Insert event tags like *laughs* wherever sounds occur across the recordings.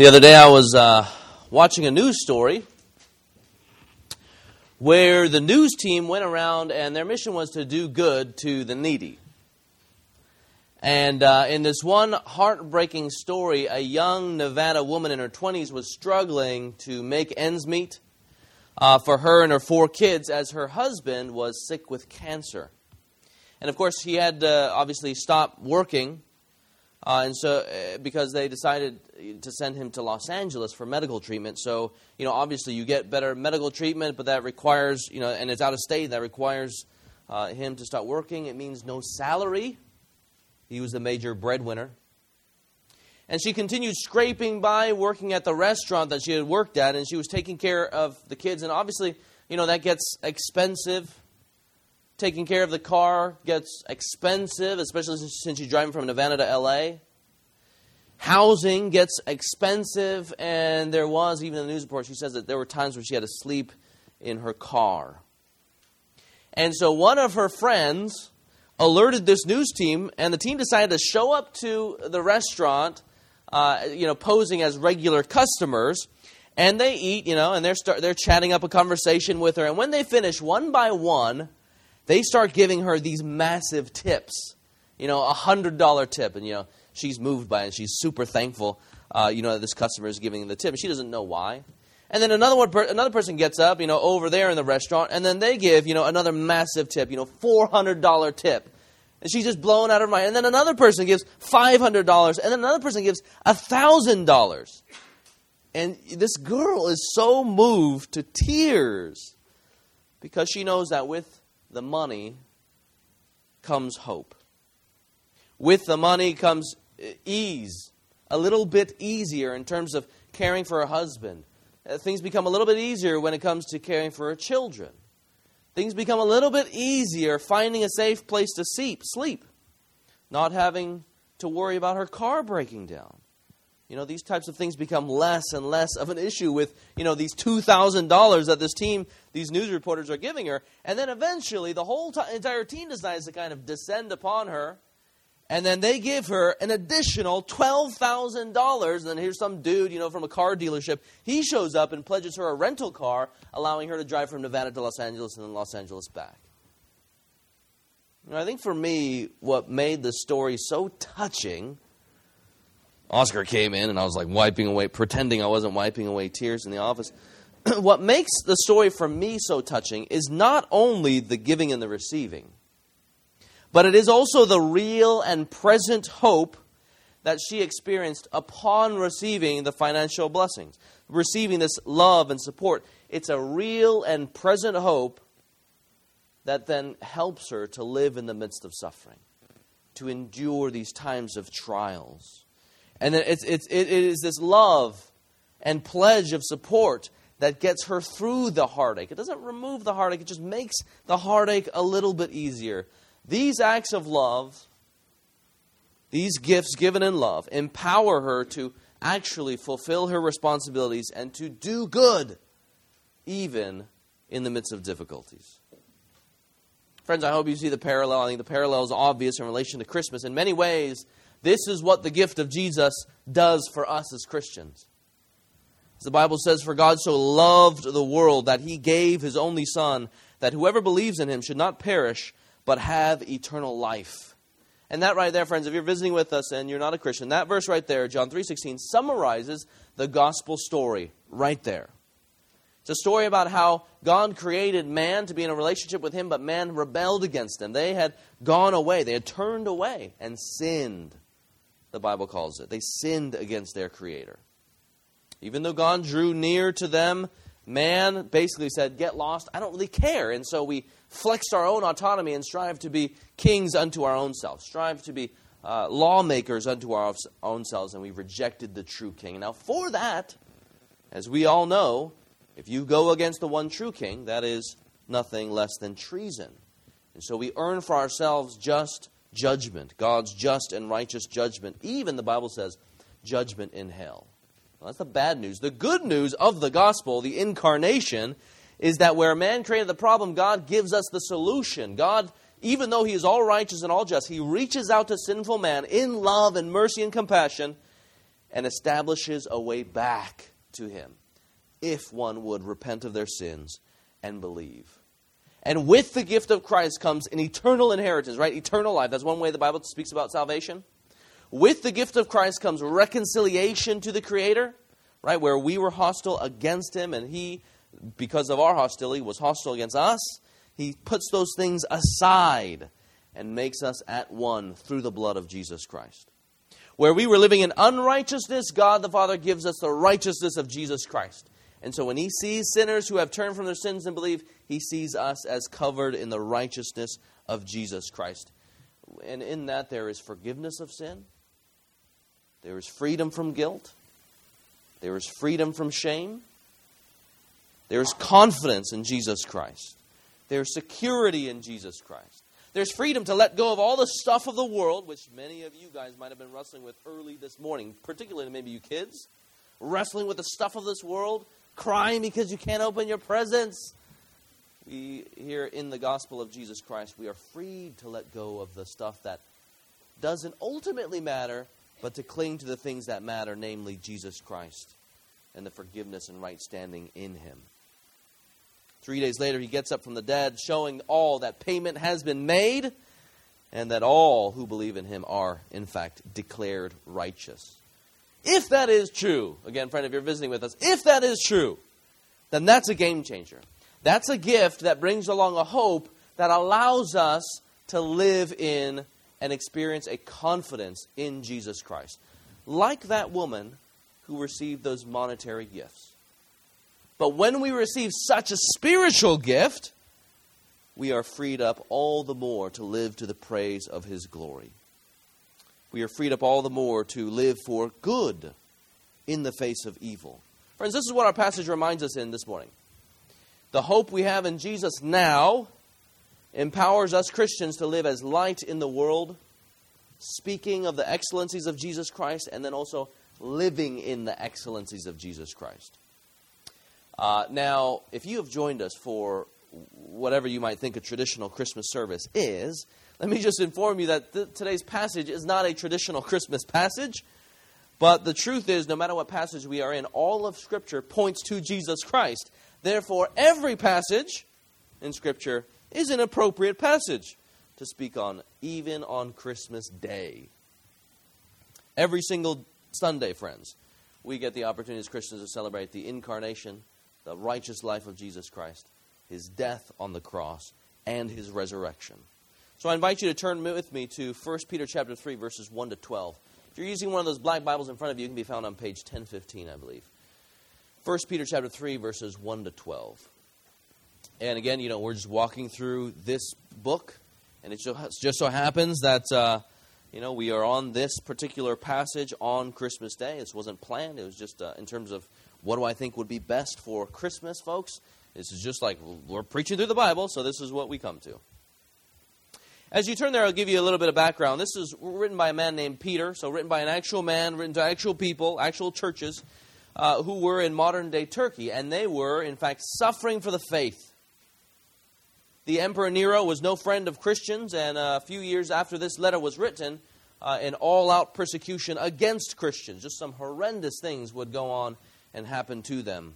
The other day I was uh, watching a news story where the news team went around and their mission was to do good to the needy. And uh, in this one heartbreaking story, a young Nevada woman in her 20s was struggling to make ends meet uh, for her and her four kids as her husband was sick with cancer. And of course, he had to obviously stop working uh, and so, uh, because they decided to send him to Los Angeles for medical treatment. So, you know, obviously you get better medical treatment, but that requires, you know, and it's out of state, that requires uh, him to start working. It means no salary. He was the major breadwinner. And she continued scraping by, working at the restaurant that she had worked at, and she was taking care of the kids. And obviously, you know, that gets expensive taking care of the car gets expensive, especially since you're driving from Nevada to LA. Housing gets expensive, and there was, even in the news report, she says that there were times where she had to sleep in her car. And so one of her friends alerted this news team, and the team decided to show up to the restaurant, uh, you know, posing as regular customers. And they eat, you know, and they're, start, they're chatting up a conversation with her. And when they finish, one by one, they start giving her these massive tips. You know, a hundred dollar tip, and you know she's moved by it. She's super thankful. Uh, you know that this customer is giving the tip. She doesn't know why. And then another one, another person gets up, you know, over there in the restaurant, and then they give, you know, another massive tip, you know, four hundred dollar tip. And she's just blown out of her mind. And then another person gives five hundred dollars, and then another person gives a thousand dollars. And this girl is so moved to tears because she knows that with the money comes hope. With the money comes ease, a little bit easier in terms of caring for a husband. Uh, things become a little bit easier when it comes to caring for her children. Things become a little bit easier finding a safe place to sleep, sleep, not having to worry about her car breaking down. You know, these types of things become less and less of an issue with, you know, these $2,000 that this team, these news reporters are giving her. And then eventually the whole t- entire team decides to kind of descend upon her. And then they give her an additional $12,000. And then here's some dude, you know, from a car dealership. He shows up and pledges her a rental car, allowing her to drive from Nevada to Los Angeles and then Los Angeles back. I think for me, what made the story so touching – Oscar came in and I was like wiping away, pretending I wasn't wiping away tears in the office. *clears throat* what makes the story for me so touching is not only the giving and the receiving, but it is also the real and present hope that she experienced upon receiving the financial blessings, receiving this love and support. It's a real and present hope that then helps her to live in the midst of suffering, to endure these times of trials. And then it's, it's, it is this love and pledge of support that gets her through the heartache. It doesn't remove the heartache, it just makes the heartache a little bit easier. These acts of love, these gifts given in love, empower her to actually fulfill her responsibilities and to do good, even in the midst of difficulties. Friends, I hope you see the parallel. I think the parallel is obvious in relation to Christmas. In many ways, this is what the gift of Jesus does for us as Christians. As the Bible says, For God so loved the world that he gave his only Son, that whoever believes in him should not perish, but have eternal life. And that right there, friends, if you're visiting with us and you're not a Christian, that verse right there, John 3.16, summarizes the gospel story right there. It's a story about how God created man to be in a relationship with him, but man rebelled against him. They had gone away, they had turned away and sinned the Bible calls it. They sinned against their Creator. Even though God drew near to them, man basically said, Get lost, I don't really care. And so we flexed our own autonomy and strive to be kings unto our own selves, strive to be uh, lawmakers unto our own selves, and we rejected the true king. Now, for that, as we all know, if you go against the one true king, that is nothing less than treason. And so we earn for ourselves just judgment, God's just and righteous judgment. Even, the Bible says, judgment in hell. Well, that's the bad news. The good news of the gospel, the incarnation, is that where man created the problem, God gives us the solution. God, even though He is all righteous and all just, He reaches out to sinful man in love and mercy and compassion, and establishes a way back to Him if one would repent of their sins and believe. And with the gift of Christ comes an eternal inheritance, right? Eternal life. That's one way the Bible speaks about salvation. With the gift of Christ comes reconciliation to the Creator, right? Where we were hostile against Him and He, because of our hostility, was hostile against us. He puts those things aside and makes us at one through the blood of Jesus Christ. Where we were living in unrighteousness, God the Father gives us the righteousness of Jesus Christ. And so when he sees sinners who have turned from their sins and believe, he sees us as covered in the righteousness of Jesus Christ. And in that there is forgiveness of sin, there is freedom from guilt, there is freedom from shame, there is confidence in Jesus Christ, there is security in Jesus Christ. There's freedom to let go of all the stuff of the world, which many of you guys might have been wrestling with early this morning, particularly maybe you kids, wrestling with the stuff of this world, crying because you can't open your presents. We here in the gospel of Jesus Christ, we are freed to let go of the stuff that doesn't ultimately matter, but to cling to the things that matter, namely Jesus Christ and the forgiveness and right standing in him. Three days later, he gets up from the dead, showing all that payment has been made and that all who believe in him are, in fact, declared righteous. If that is true, again, friend, if you're visiting with us, if that is true, then that's a game changer. That's a gift that brings along a hope that allows us to live in and experience a confidence in Jesus Christ. Like that woman who received those monetary gifts. But when we receive such a spiritual gift, we are freed up all the more to live to the praise of His glory. We are freed up all the more to live for good in the face of evil. Friends, this is what our passage reminds us in this morning. The hope we have in Jesus now empowers us Christians to live as light in the world, speaking of the excellencies of Jesus Christ, and then also living in the excellencies of Jesus Christ. Uh, now, if you have joined us for whatever you might think a traditional Christmas service is, let me just inform you that th- today's passage is not a traditional Christmas passage. But the truth is, no matter what passage we are in, all of Scripture points to Jesus Christ. Therefore, every passage in Scripture is an appropriate passage to speak on, even on Christmas Day. Every single Sunday, friends, we get the opportunity as Christians to celebrate the incarnation, the righteous life of Jesus Christ, his death on the cross, and his resurrection. So I invite you to turn with me to 1 Peter chapter 3 verses 1 to 12. If you're using one of those black Bibles in front of you, it can be found on page 1015, I believe. 1 Peter chapter 3 verses 1 to 12. And again, you know, we're just walking through this book, and it just so happens that uh, you know we are on this particular passage on Christmas Day. This wasn't planned; it was just uh, in terms of what do I think would be best for Christmas, folks? This is just like we're preaching through the Bible, so this is what we come to. As you turn there, I'll give you a little bit of background. This is written by a man named Peter, so written by an actual man, written to actual people, actual churches, uh, who were in modern day Turkey, and they were, in fact, suffering for the faith. The Emperor Nero was no friend of Christians, and a few years after this letter was written, uh, an all out persecution against Christians. Just some horrendous things would go on and happen to them.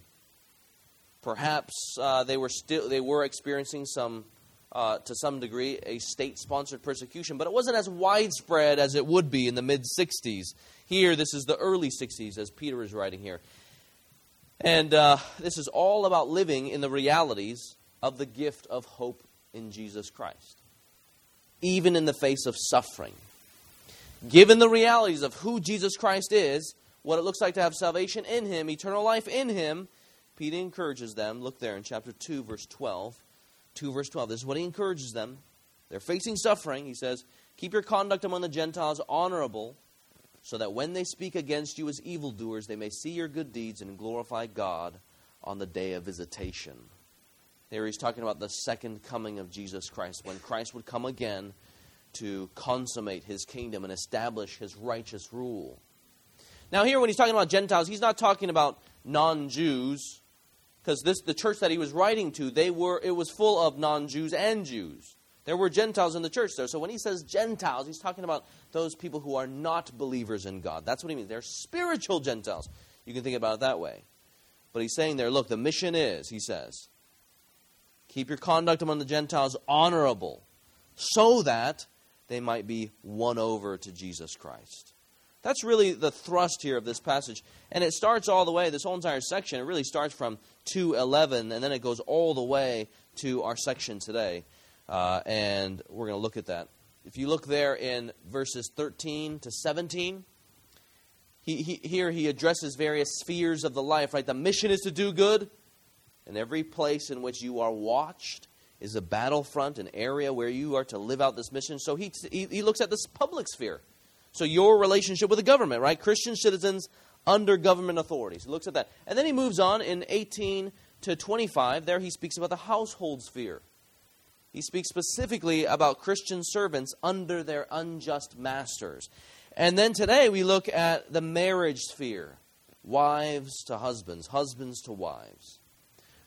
Perhaps uh, they were still they were experiencing some, uh, to some degree, a state-sponsored persecution, but it wasn't as widespread as it would be in the mid '60s. Here, this is the early '60s, as Peter is writing here, and uh, this is all about living in the realities of the gift of hope in Jesus Christ, even in the face of suffering. Given the realities of who Jesus Christ is, what it looks like to have salvation in Him, eternal life in Him, Peter encourages them. Look there in chapter 2, verse 12. 2, verse 12. This is what he encourages them. They're facing suffering. He says, Keep your conduct among the Gentiles honorable, so that when they speak against you as evildoers, they may see your good deeds and glorify God on the day of visitation. There he's talking about the second coming of Jesus Christ, when Christ would come again to consummate his kingdom and establish his righteous rule. Now, here, when he's talking about Gentiles, he's not talking about non Jews, because this the church that he was writing to, they were it was full of non Jews and Jews. There were Gentiles in the church there. So when he says Gentiles, he's talking about those people who are not believers in God. That's what he means. They're spiritual Gentiles. You can think about it that way. But he's saying there, look, the mission is, he says, keep your conduct among the Gentiles honorable so that they might be won over to Jesus Christ. That's really the thrust here of this passage. And it starts all the way, this whole entire section, it really starts from 211, and then it goes all the way to our section today. Uh, and we're going to look at that. If you look there in verses 13 to 17, he, he, here he addresses various spheres of the life, right? The mission is to do good, and every place in which you are watched is a battlefront, an area where you are to live out this mission. So he, he, he looks at this public sphere. So your relationship with the government, right? Christian citizens under government authorities. He looks at that. And then he moves on in 18 to 25. There he speaks about the household sphere. He speaks specifically about Christian servants under their unjust masters. And then today we look at the marriage sphere wives to husbands, husbands to wives.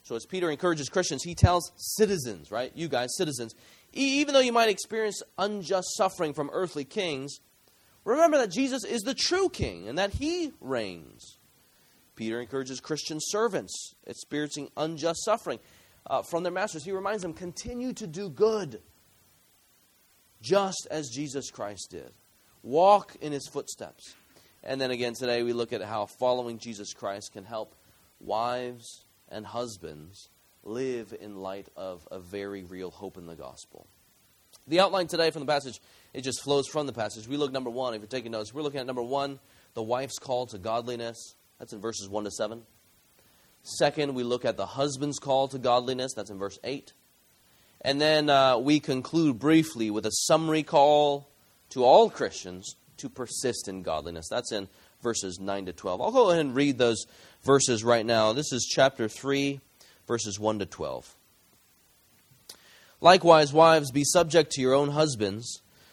So as Peter encourages Christians, he tells citizens, right? You guys, citizens, even though you might experience unjust suffering from earthly kings, remember that Jesus is the true king and that he reigns. Peter encourages Christian servants experiencing unjust suffering uh, from their masters. He reminds them, continue to do good, just as Jesus Christ did. Walk in his footsteps. And then again, today we look at how following Jesus Christ can help wives and husbands live in light of a very real hope in the gospel. The outline today from the passage, it just flows from the passage. We look number one, if you're taking notes, we're looking at number one, the wife's call to godliness. That's in verses 1 to 7. Second, we look at the husband's call to godliness. That's in verse 8. And then uh, we conclude briefly with a summary call to all Christians to persist in godliness. That's in verses 9 to 12. I'll go ahead and read those verses right now. This is chapter 3, verses 1 to 12. Likewise, wives, be subject to your own husbands,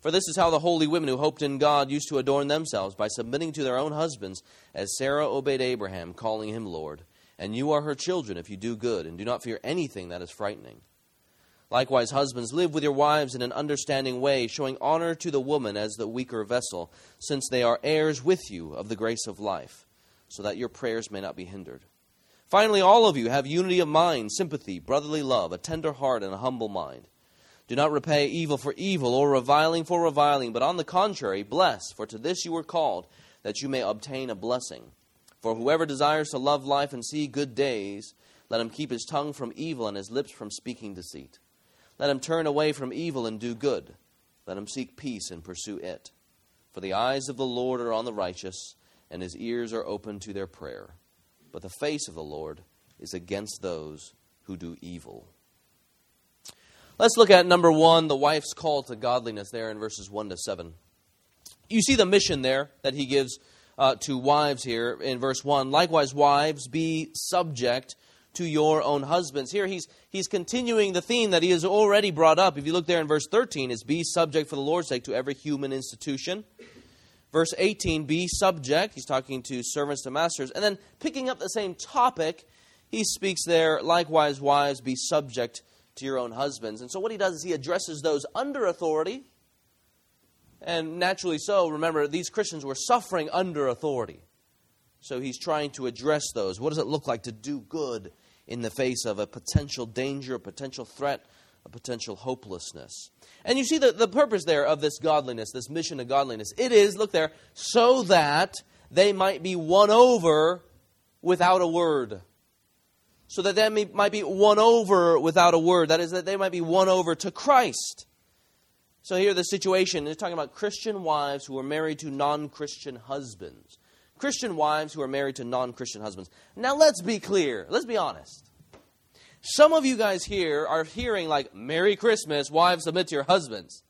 For this is how the holy women who hoped in God used to adorn themselves by submitting to their own husbands, as Sarah obeyed Abraham, calling him Lord. And you are her children if you do good, and do not fear anything that is frightening. Likewise, husbands, live with your wives in an understanding way, showing honor to the woman as the weaker vessel, since they are heirs with you of the grace of life, so that your prayers may not be hindered. Finally, all of you have unity of mind, sympathy, brotherly love, a tender heart, and a humble mind. Do not repay evil for evil or reviling for reviling, but on the contrary, bless, for to this you were called, that you may obtain a blessing. For whoever desires to love life and see good days, let him keep his tongue from evil and his lips from speaking deceit. Let him turn away from evil and do good. Let him seek peace and pursue it. For the eyes of the Lord are on the righteous, and his ears are open to their prayer. But the face of the Lord is against those who do evil. Let's look at number one, the wife's call to godliness, there in verses 1 to 7. You see the mission there that he gives uh, to wives here in verse 1. Likewise, wives, be subject to your own husbands. Here he's, he's continuing the theme that he has already brought up. If you look there in verse 13, is be subject for the Lord's sake to every human institution. Verse 18, be subject. He's talking to servants to masters. And then picking up the same topic, he speaks there, likewise, wives, be subject to your own husbands. And so what he does is he addresses those under authority. And naturally so, remember, these Christians were suffering under authority. So he's trying to address those. What does it look like to do good in the face of a potential danger, a potential threat, a potential hopelessness? And you see the, the purpose there of this godliness, this mission of godliness. It is, look there, so that they might be won over without a word. So that they may, might be won over without a word. That is, that they might be won over to Christ. So here the situation is talking about Christian wives who are married to non Christian husbands. Christian wives who are married to non Christian husbands. Now, let's be clear. Let's be honest. Some of you guys here are hearing, like, Merry Christmas, wives submit to your husbands.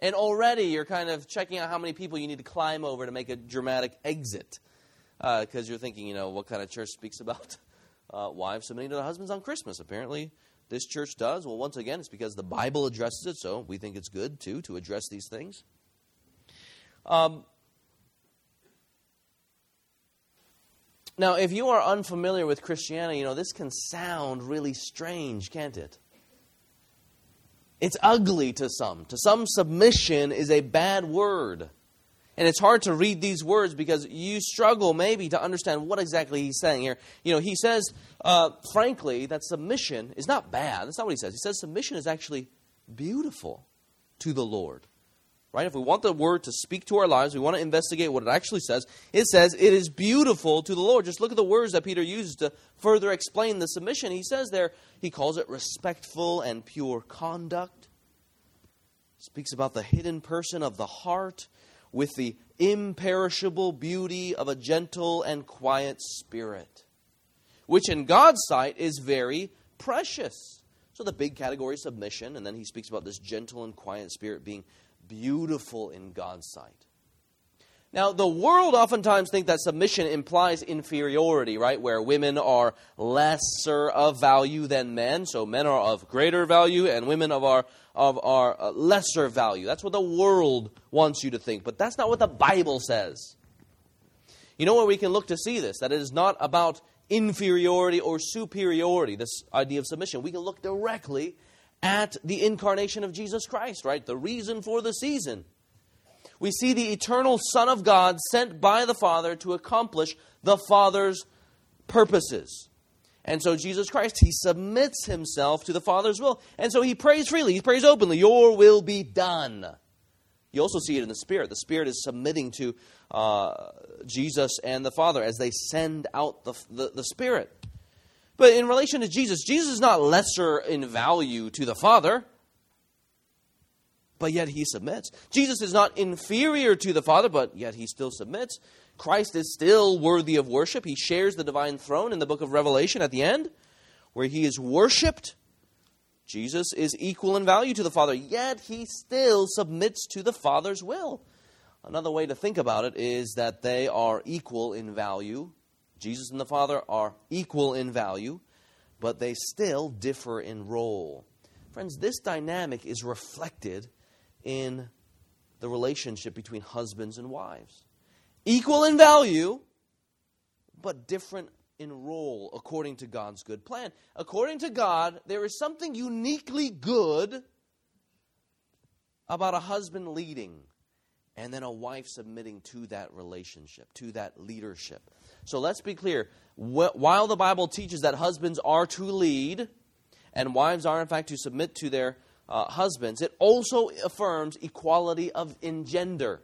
And already you're kind of checking out how many people you need to climb over to make a dramatic exit. because uh, you're thinking, you know, what kind of church speaks about uh, wives submitting to their husbands on Christmas? Apparently, this church does. Well, once again, it's because the Bible addresses it, so we think it's good, too, to address these things. Um, now, if you are unfamiliar with Christianity, you know, this can sound really strange, can't it? It's ugly to some. To some, submission is a bad word. And it's hard to read these words because you struggle maybe to understand what exactly he's saying here. You know, he says, uh, frankly, that submission is not bad. That's not what he says. He says submission is actually beautiful to the Lord. Right? If we want the word to speak to our lives, we want to investigate what it actually says. It says it is beautiful to the Lord. Just look at the words that Peter uses to further explain the submission. He says there, he calls it respectful and pure conduct. Speaks about the hidden person of the heart with the imperishable beauty of a gentle and quiet spirit, which in God's sight is very precious. So the big category is submission, and then he speaks about this gentle and quiet spirit being beautiful in God's sight. Now, the world oftentimes think that submission implies inferiority, right? Where women are lesser of value than men, so men are of greater value and women of our of our uh, lesser value. That's what the world wants you to think, but that's not what the Bible says. You know where we can look to see this? That it is not about inferiority or superiority, this idea of submission. We can look directly at the incarnation of Jesus Christ, right? The reason for the season. We see the eternal Son of God sent by the Father to accomplish the Father's purposes. And so Jesus Christ, he submits himself to the Father's will. And so he prays freely, he prays openly, Your will be done. You also see it in the Spirit. The Spirit is submitting to uh, Jesus and the Father as they send out the, the, the Spirit. But in relation to Jesus, Jesus is not lesser in value to the Father, but yet he submits. Jesus is not inferior to the Father, but yet he still submits. Christ is still worthy of worship. He shares the divine throne in the book of Revelation at the end, where he is worshiped. Jesus is equal in value to the Father, yet he still submits to the Father's will. Another way to think about it is that they are equal in value. Jesus and the Father are equal in value, but they still differ in role. Friends, this dynamic is reflected in the relationship between husbands and wives equal in value, but different in role according to God's good plan. According to God, there is something uniquely good about a husband leading and then a wife submitting to that relationship, to that leadership. So let's be clear. While the Bible teaches that husbands are to lead and wives are, in fact, to submit to their uh, husbands, it also affirms equality of in gender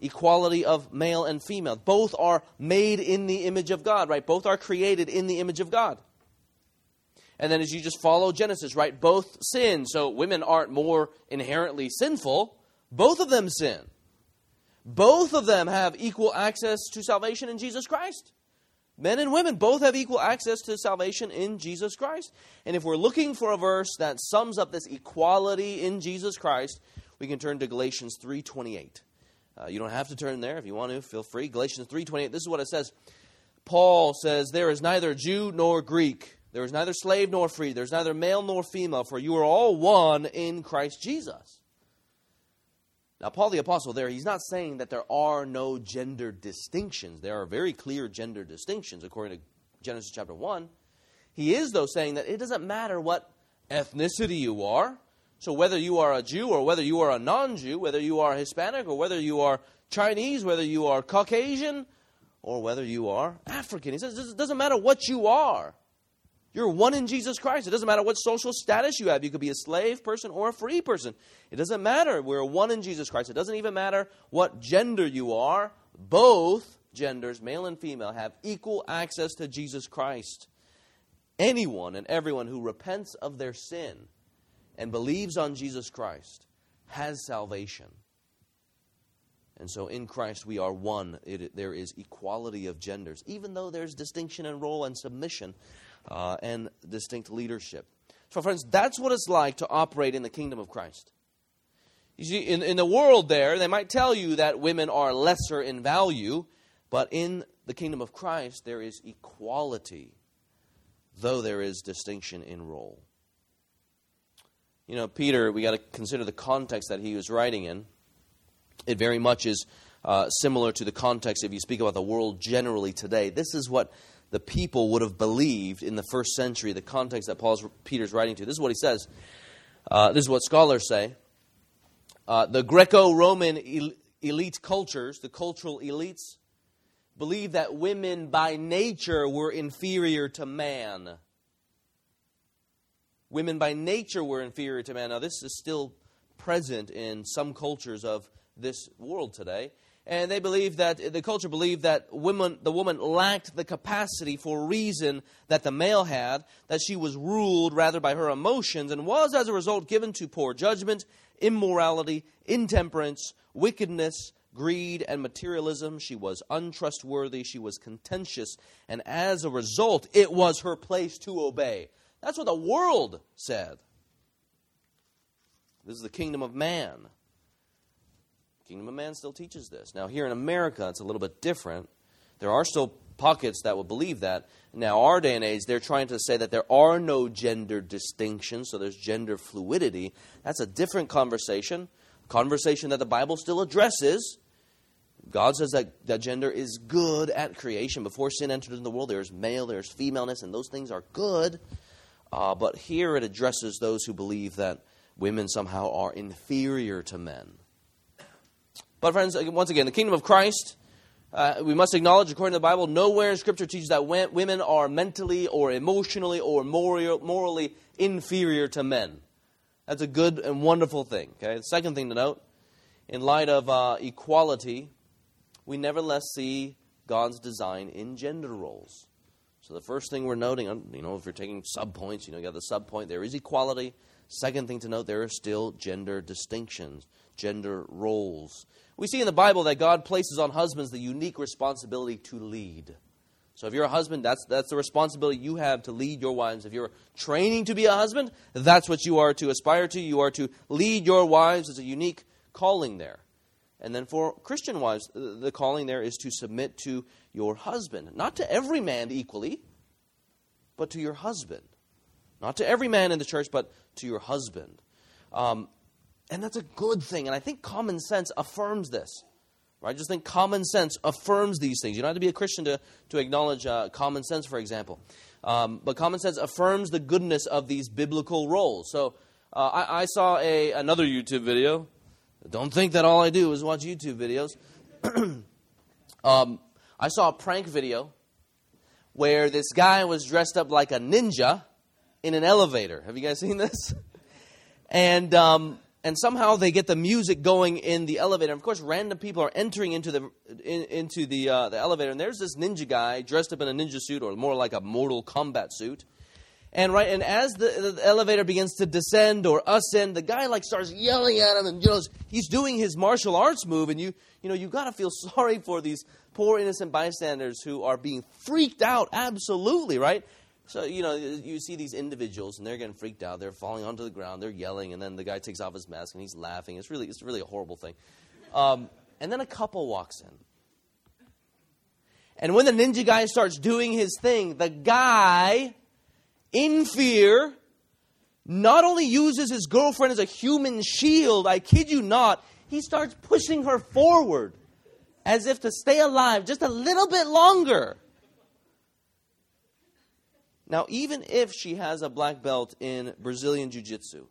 equality of male and female. Both are made in the image of God, right? Both are created in the image of God. And then as you just follow Genesis, right? Both sin. So women aren't more inherently sinful. Both of them sin. Both of them have equal access to salvation in Jesus Christ. Men and women both have equal access to salvation in Jesus Christ. And if we're looking for a verse that sums up this equality in Jesus Christ, we can turn to Galatians 3:28. Uh, you don't have to turn there if you want to. Feel free. Galatians 3.28, this is what it says. Paul says, There is neither Jew nor Greek. There is neither slave nor free. There is neither male nor female, for you are all one in Christ Jesus. Now, Paul the Apostle there, he's not saying that there are no gender distinctions. There are very clear gender distinctions according to Genesis chapter 1. He is, though, saying that it doesn't matter what ethnicity you are, so, whether you are a Jew or whether you are a non Jew, whether you are Hispanic or whether you are Chinese, whether you are Caucasian or whether you are African, he says it doesn't matter what you are. You're one in Jesus Christ. It doesn't matter what social status you have. You could be a slave person or a free person. It doesn't matter. We're one in Jesus Christ. It doesn't even matter what gender you are. Both genders, male and female, have equal access to Jesus Christ. Anyone and everyone who repents of their sin and believes on Jesus Christ has salvation. And so in Christ we are one. It, there is equality of genders, even though there's distinction in role and submission uh, and distinct leadership. So, friends, that's what it's like to operate in the kingdom of Christ. You see, in, in the world there, they might tell you that women are lesser in value, but in the kingdom of Christ, there is equality, though there is distinction in role. You know, Peter, we got to consider the context that he was writing in. It very much is uh, similar to the context if you speak about the world generally today. This is what the people would have believed in the first century, the context that Paul's, Peter's writing to. This is what he says. Uh, this is what scholars say. Uh, the Greco Roman el- elite cultures, the cultural elites, believed that women by nature were inferior to man. Women by nature were inferior to man. Now, this is still present in some cultures of this world today. And they believed that, the culture believed that women, the woman lacked the capacity for reason that the male had, that she was ruled rather by her emotions, and was as a result given to poor judgment, immorality, intemperance, wickedness, greed, and materialism. She was untrustworthy, she was contentious, and as a result, it was her place to obey. That's what the world said. This is the kingdom of man. Kingdom of man still teaches this. Now, here in America, it's a little bit different. There are still pockets that will believe that. Now, our day and age, they're trying to say that there are no gender distinctions, so there's gender fluidity. That's a different conversation, conversation that the Bible still addresses. God says that, that gender is good at creation. Before sin entered into the world, there's male, there's femaleness, and those things are good. Uh, but here it addresses those who believe that women somehow are inferior to men. But, friends, once again, the kingdom of Christ, uh, we must acknowledge, according to the Bible, nowhere in Scripture teaches that women are mentally or emotionally or morally inferior to men. That's a good and wonderful thing. Okay. The second thing to note, in light of uh, equality, we nevertheless see God's design in gender roles. So the first thing we're noting, you know, if you're taking subpoints, you know, you got the subpoint, there is equality. Second thing to note, there are still gender distinctions, gender roles. We see in the Bible that God places on husbands the unique responsibility to lead. So if you're a husband, that's, that's the responsibility you have to lead your wives. If you're training to be a husband, that's what you are to aspire to. You are to lead your wives. It's a unique calling there. And then for Christian wives, the calling there is to submit to your husband. Not to every man equally, but to your husband. Not to every man in the church, but to your husband. Um, and that's a good thing. And I think common sense affirms this. Right? I just think common sense affirms these things. You don't have to be a Christian to, to acknowledge uh, common sense, for example. Um, but common sense affirms the goodness of these biblical roles. So uh, I, I, saw a, another YouTube video. Don't think that all I do is watch YouTube videos. *clears throat* um, I saw a prank video where this guy was dressed up like a ninja in an elevator. Have you guys seen this? *laughs* And um, and somehow they get the music going in the elevator. And of course, random people are entering into the in, into the uh, the elevator, and there's this ninja guy dressed up in a ninja suit, or more like a Mortal Kombat suit. And right, and as the, the elevator begins to descend or ascend, the guy like starts yelling at him, and you know he's doing his martial arts move, and you you know you got to feel *laughs* sorry for these poor innocent bystanders who are being freaked out. Absolutely, right? So, you know, you see these individuals and they're getting freaked out. They're falling onto the ground. They're yelling. And then the guy takes off his mask and he's laughing. It's really, it's really a horrible thing. Um, and then a couple walks in. And when the ninja guy starts doing his thing, the guy, in fear, not only uses his girlfriend as a human shield, I kid you not, he starts pushing her forward as if to stay alive just a little bit longer. Now, even if she has a black belt in Brazilian Jiu Jitsu,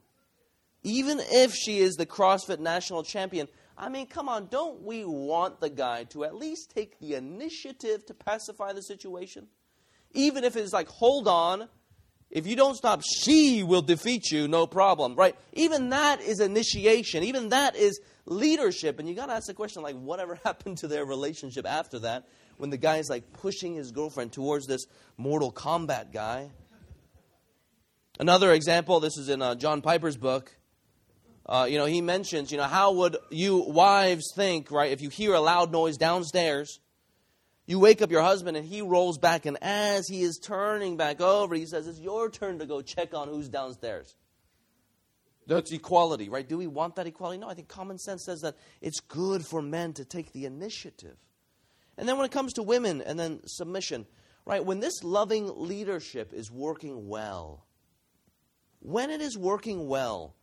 even if she is the CrossFit national champion, I mean, come on, don't we want the guy to at least take the initiative to pacify the situation? Even if it's like, hold on, if you don't stop, she will defeat you, no problem, right? Even that is initiation. Even that is leadership. And you got to ask the question, like, whatever *laughs* happened to their relationship after that? When the guy is like pushing his girlfriend towards this Mortal Kombat guy. Another example, this is in uh, John Piper's book. Uh, you know, he mentions, you know, how would you wives think, right, if you hear a loud noise downstairs, you wake up your husband and he rolls back, and as he is turning back over, he says, It's your turn to go check on who's downstairs. That's equality, right? Do we want that equality? No, I think common sense says that it's good for men to take the initiative. And then when it comes to women and then submission, right? When this loving leadership is working well, when it is working well,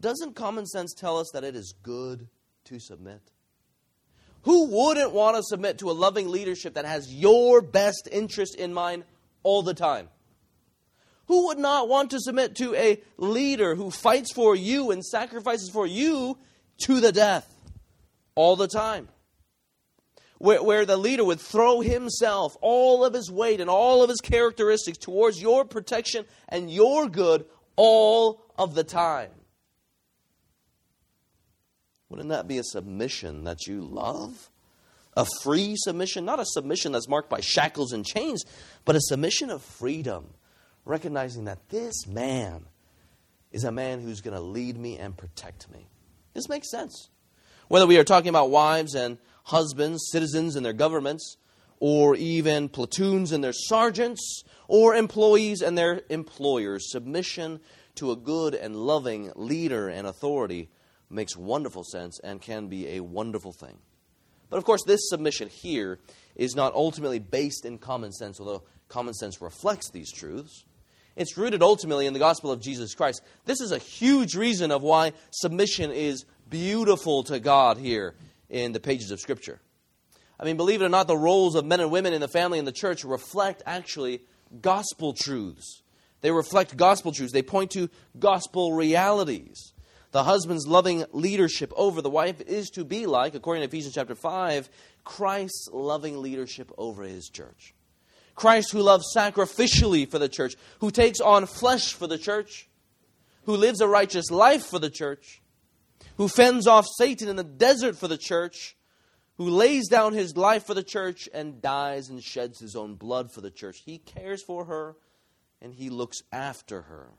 doesn't common sense tell us that it is good to submit? Who wouldn't want to submit to a loving leadership that has your best interest in mind all the time? Who would not want to submit to a leader who fights for you and sacrifices for you to the death all the time? Where, where the leader would throw himself, all of his weight and all of his characteristics towards your protection and your good all of the time. Wouldn't that be a submission that you love? A free submission, not a submission that's marked by shackles and chains, but a submission of freedom, recognizing that this man is a man who's going to lead me and protect me. This makes sense. Whether we are talking about wives and husbands, citizens and their governments, or even platoons and their sergeants, or employees and their employers, submission to a good and loving leader and authority makes wonderful sense and can be a wonderful thing. But of course, this submission here is not ultimately based in common sense, although common sense reflects these truths. It's rooted ultimately in the gospel of Jesus Christ. This is a huge reason of why submission is beautiful to God here in the pages of Scripture. I mean, believe it or not, the roles of men and women in the family and the church reflect actually gospel truths. They reflect gospel truths. They point to gospel realities. The husband's loving leadership over the wife is to be like, according to Ephesians chapter 5, Christ's loving leadership over his church. Christ who loves sacrificially for the church, who takes on flesh for the church, who lives a righteous life for the church, who fends off Satan in the desert for the church, who lays down his life for the church and dies and sheds his own blood for the church. He cares for her and he looks after her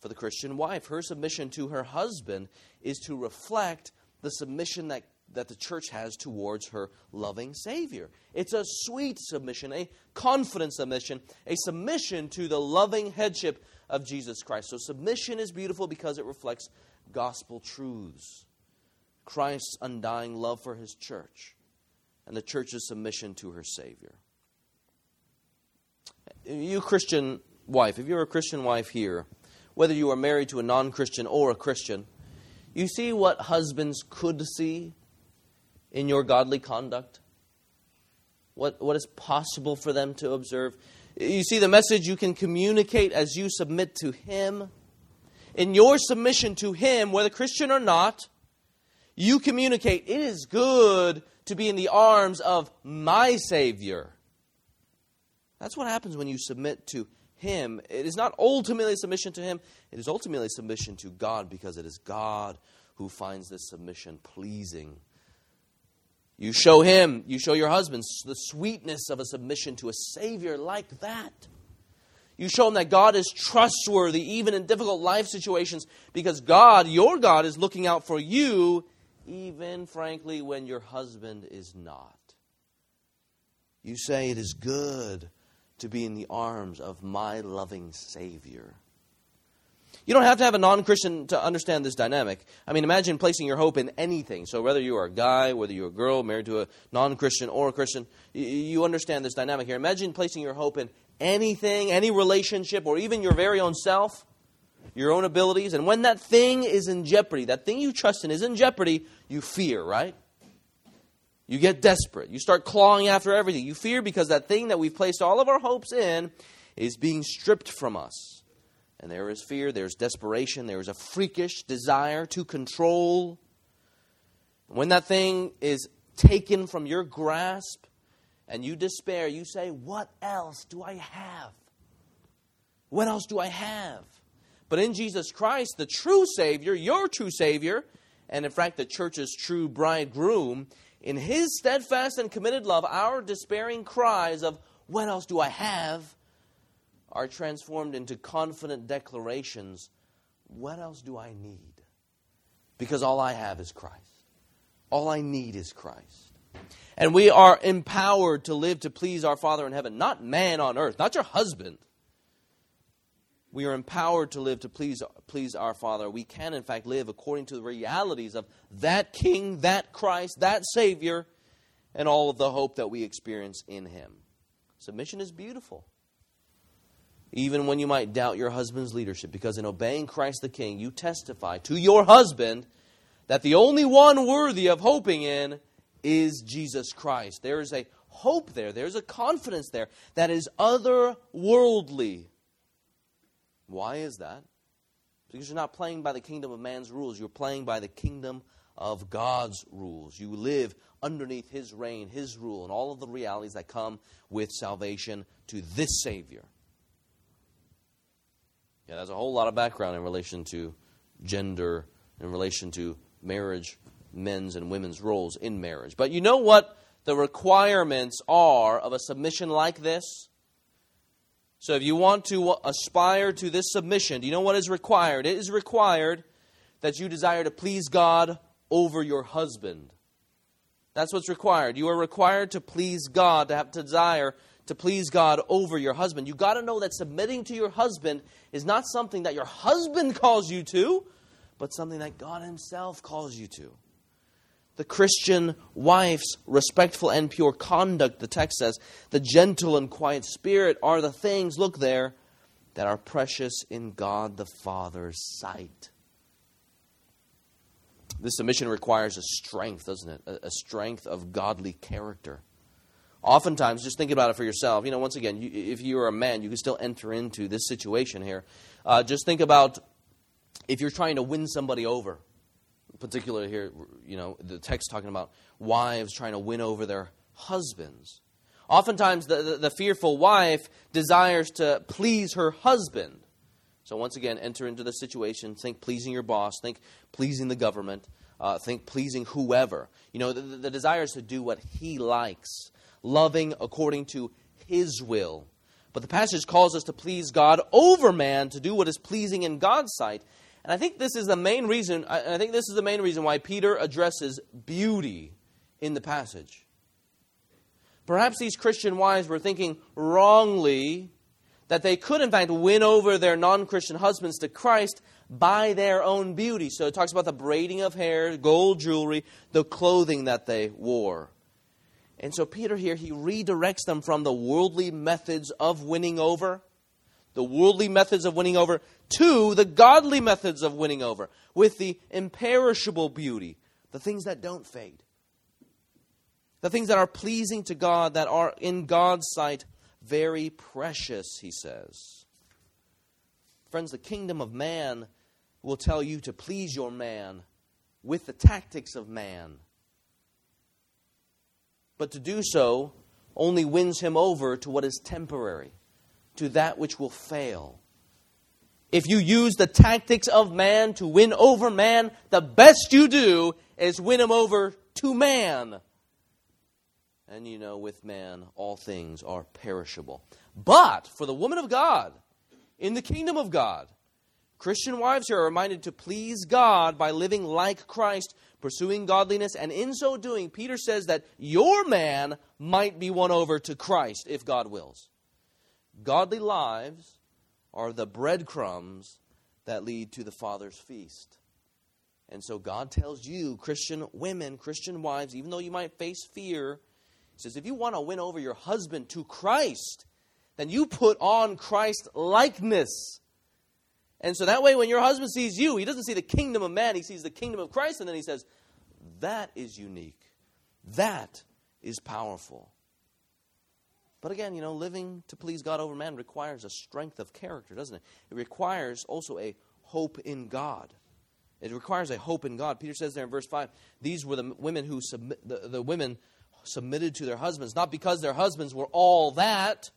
for the Christian wife. Her submission to her husband is to reflect the submission that, that the church has towards her loving Savior. It's a sweet submission, a confident submission, a submission to the loving headship of Jesus Christ. So, submission is beautiful because it reflects gospel truths Christ's undying love for his church and the church's submission to her Savior. You, Christian wife, if you're a Christian wife here, whether you are married to a non Christian or a Christian, you see what husbands could see in your godly conduct? What, what is possible for them to observe? You see the message you can communicate as you submit to Him. In your submission to Him, whether Christian or not, you communicate, it is good to be in the arms of my Savior. That's what happens when you submit to him. It is not ultimately submission to Him, it is ultimately submission to God because it is God who finds this submission pleasing. You show Him, you show your husband the sweetness of a submission to a Savior like that. You show them that God is trustworthy even in difficult life situations because God, your God, is looking out for you even, frankly, when your husband is not. You say it is good to be in the arms of my loving Savior. You don't have to have a non Christian to understand this dynamic. I mean, imagine placing your hope in anything. So, whether you are a guy, whether you're a girl, married to a non Christian or a Christian, you understand this dynamic here. Imagine placing your hope in anything, any relationship, or even your very own self, your own abilities. And when that thing is in jeopardy, that thing you trust in is in jeopardy, you fear, right? You get desperate. You start clawing after everything. You fear because that thing that we've placed all of our hopes in is being stripped from us. And there is fear, there's desperation, there is a freakish desire to control. When that thing is taken from your grasp and you despair, you say, What else do I have? What else do I have? But in Jesus Christ, the true Savior, your true Savior, and in fact the church's true bridegroom, in His steadfast and committed love, our despairing cries of, What else do I have? are transformed into confident declarations, What else do I need? Because all I have is Christ. All I need is Christ. And we are empowered to live to please our Father in heaven, not man on earth, not your husband. We are empowered to live to please, please our Father. We can, in fact, live according to the realities of that King, that Christ, that Savior, and all of the hope that we experience in Him. Submission is beautiful. Even when you might doubt your husband's leadership, because in obeying Christ the King, you testify to your husband that the only one worthy of hoping in is Jesus Christ. There is a hope there, there's a confidence there that is otherworldly. Why is that? Because you're not playing by the kingdom of man's rules, you're playing by the kingdom of God's rules. You live underneath His reign, His rule, and all of the realities that come with salvation to this Savior. Yeah, there's a whole lot of background in relation to gender, in relation to marriage, men's and women's roles in marriage. But you know what the requirements are of a submission like this? So if you want to aspire to this submission, do you know what is required? It is required that you desire to please God over your husband. That's what's required. You are required to please God, to have to desire to please God over your husband. You got to know that submitting to your husband is not something that your husband calls you to, but something that God Himself calls you to. The Christian wife's respectful and pure conduct, the text says, the gentle and quiet spirit are the things, look there, that are precious in God the Father's sight. This submission requires a strength, doesn't it? A, strength of godly character. Oftentimes, just think about it for yourself. You know, once again, you, if you are a man, you can still enter into this situation here. Uh, just think about if you're trying to win somebody over, particularly here, you know, the text talking about wives trying to win over their husbands. Oftentimes, the, the, the fearful wife desires to please her husband. So, once again, enter into the situation. Think pleasing your boss, think pleasing the government, uh, think pleasing whoever. You know, the, the desire is to do what he likes, loving according to his will. But the passage calls us to please God over man, to do what is pleasing in God's sight. And I think this is the main reason, I think this is the main reason why Peter addresses beauty in the passage. Perhaps these Christian wives were thinking wrongly that they could, in fact, win over their non Christian husbands to Christ by their own beauty. So it talks about the braiding of hair, gold jewelry, the clothing that they wore. And so Peter here, he redirects them from the worldly methods of winning over the worldly methods of winning over, to the godly methods of winning over, with the imperishable beauty, the things that don't fade, the things that are pleasing to God, that are in God's sight very precious, he says. Friends, the kingdom of man will tell you to please your man with the tactics of man. But to do so only wins him over to what is temporary to that which will fail. If you use the tactics of man to win over man, the best you do is win him over to man. And you know, with man, all things are perishable. But for the woman of God, in the kingdom of God, Christian wives here are reminded to please God by living like Christ, pursuing godliness, and in so doing, Peter says that your man might be won over to Christ if God wills. Godly lives are the breadcrumbs that lead to the Father's feast. And so God tells you, Christian women, Christian wives, even though you might face fear, He says, if you want to win over your husband to Christ, then you put on Christ likeness. And so that way, when your husband sees you, he doesn't see the kingdom of man, he sees the kingdom of Christ, and then he says, That is unique. That is powerful. But again, you know, living to please God over man requires a strength of character, doesn't it? It requires also a hope in God. It requires a hope in God. Peter says there in verse 5, these were the women who submit, the, the women submitted to their husbands, not because their husbands were all that,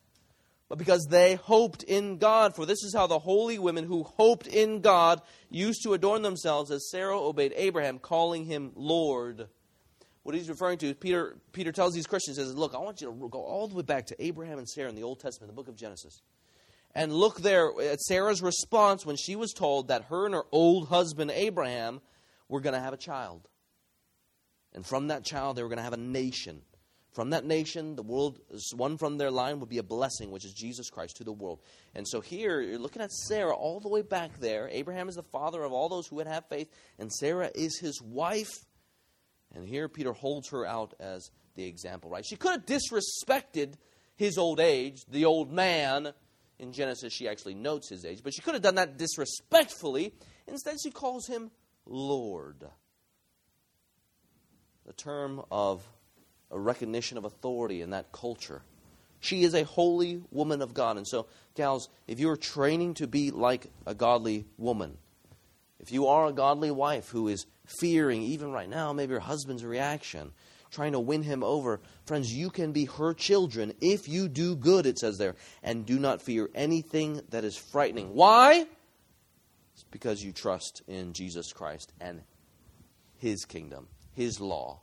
but because they hoped in God. For this is how the holy women who hoped in God used to adorn themselves as Sarah obeyed Abraham, calling him Lord. What he's referring to, Peter, Peter tells these Christians, says, Look, I want you to go all the way back to Abraham and Sarah in the Old Testament, the book of Genesis. And look there at Sarah's response when she was told that her and her old husband Abraham were going to have a child. And from that child, they were going to have a nation. From that nation, the world, one from their line would be a blessing, which is Jesus Christ to the world. And so here, you're looking at Sarah all the way back there. Abraham is the father of all those who would have faith, and Sarah is his wife. And here Peter holds her out as the example right. She could have disrespected his old age, the old man. In Genesis, she actually notes his age, but she could have done that disrespectfully. Instead, she calls him Lord. The term of a recognition of authority in that culture. She is a holy woman of God. And so, gals, if you're training to be like a godly woman, if you are a godly wife who is fearing, even right now, maybe her husband's reaction, trying to win him over, friends, you can be her children if you do good, it says there, and do not fear anything that is frightening. Why? It's because you trust in Jesus Christ and his kingdom, his law.